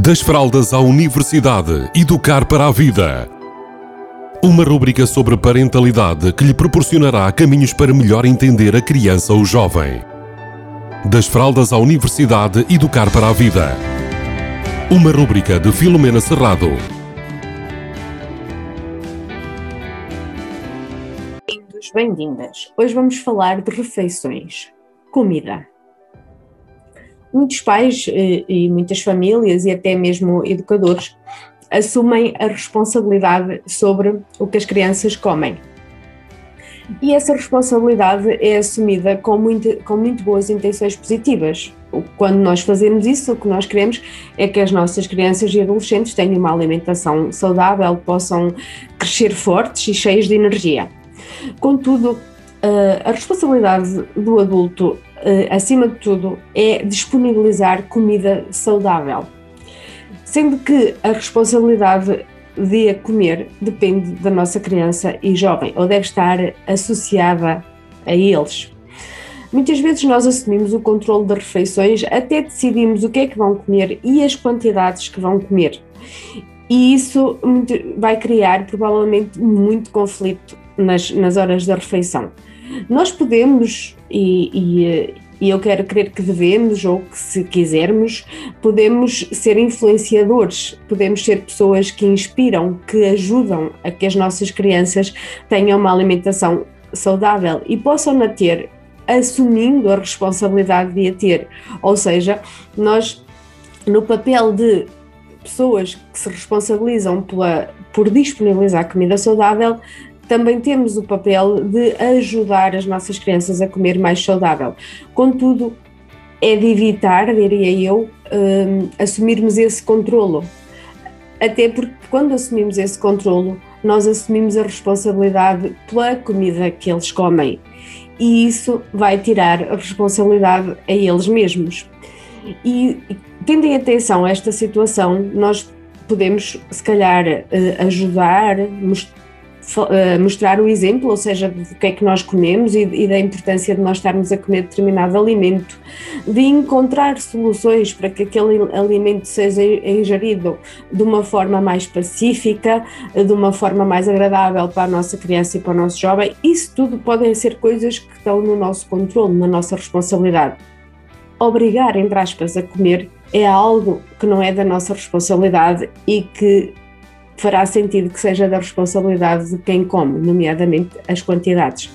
Das fraldas à universidade, educar para a vida. Uma rúbrica sobre parentalidade que lhe proporcionará caminhos para melhor entender a criança ou jovem. Das fraldas à universidade, educar para a vida. Uma rúbrica de Filomena Serrado. Bem-vindas. Hoje vamos falar de refeições, comida muitos pais eh, e muitas famílias e até mesmo educadores assumem a responsabilidade sobre o que as crianças comem. E essa responsabilidade é assumida com muito, com muito boas intenções positivas. Quando nós fazemos isso, o que nós queremos é que as nossas crianças e adolescentes tenham uma alimentação saudável, possam crescer fortes e cheios de energia. Contudo, a responsabilidade do adulto uh, acima de tudo, é disponibilizar comida saudável. Sendo que a responsabilidade de a comer depende da nossa criança e jovem, ou deve estar associada a eles. Muitas vezes nós assumimos o controle das refeições, até decidimos o que é que vão comer e as quantidades que vão comer. E isso vai criar provavelmente muito conflito nas, nas horas da refeição. Nós podemos, e, e, e, eu quero crer que devemos, ou que se quisermos, podemos ser influenciadores, podemos ser pessoas que inspiram, que ajudam a que as nossas crianças tenham uma alimentação saudável e possam a ter assumindo a responsabilidade de a ter. Ou seja, nós, no papel de pessoas que se responsabilizam pela, por disponibilizar comida saudável, também temos o papel de ajudar as nossas crianças a comer mais saudável. Contudo, é de evitar, diria eu, um, assumirmos esse controlo. Até porque quando assumimos esse controlo, nós assumimos a responsabilidade pela comida que eles comem. E isso vai tirar a responsabilidade a eles mesmos. E tendo em atenção a esta situação, nós podemos, se calhar, eh, ajudar, uh, mostrar o exemplo, ou seja, do que é que nós comemos e, e, da importância de nós estarmos a comer determinado alimento, de encontrar soluções para que aquele alimento seja ingerido de uma forma mais pacífica, de uma forma mais agradável para a nossa criança e para o nosso jovem. Isso tudo podem ser coisas que estão no nosso controle, na nossa responsabilidade. Obrigar, entre aspas, a comer é algo que não é da nossa responsabilidade e que fará sentido que seja da responsabilidade de quem come, nomeadamente as quantidades.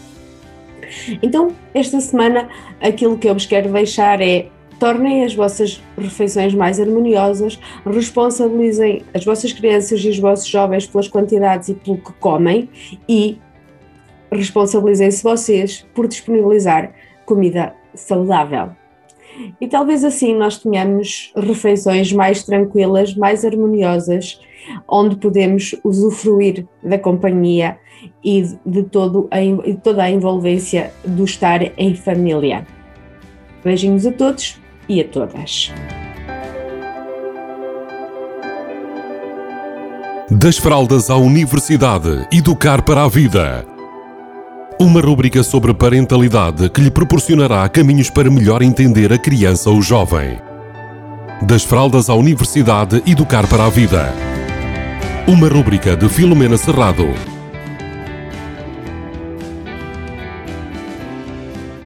Então, esta semana, aquilo que eu vos quero deixar é tornem as vossas refeições mais harmoniosas, responsabilizem as vossas crianças e os vossos jovens pelas quantidades e pelo que comem e responsabilizem-se vocês por disponibilizar comida saudável. E talvez assim nós tenhamos refeições mais tranquilas, mais harmoniosas, onde podemos usufruir da companhia e de, todo a, de toda a envolvência do estar em família. Beijinhos a todos e a todas. Das fraldas à universidade, educar para a vida. Uma rúbrica sobre parentalidade que lhe proporcionará caminhos para melhor entender a criança ou jovem. Das fraldas à universidade, educar para a vida. Uma rúbrica de Filomena Serrado.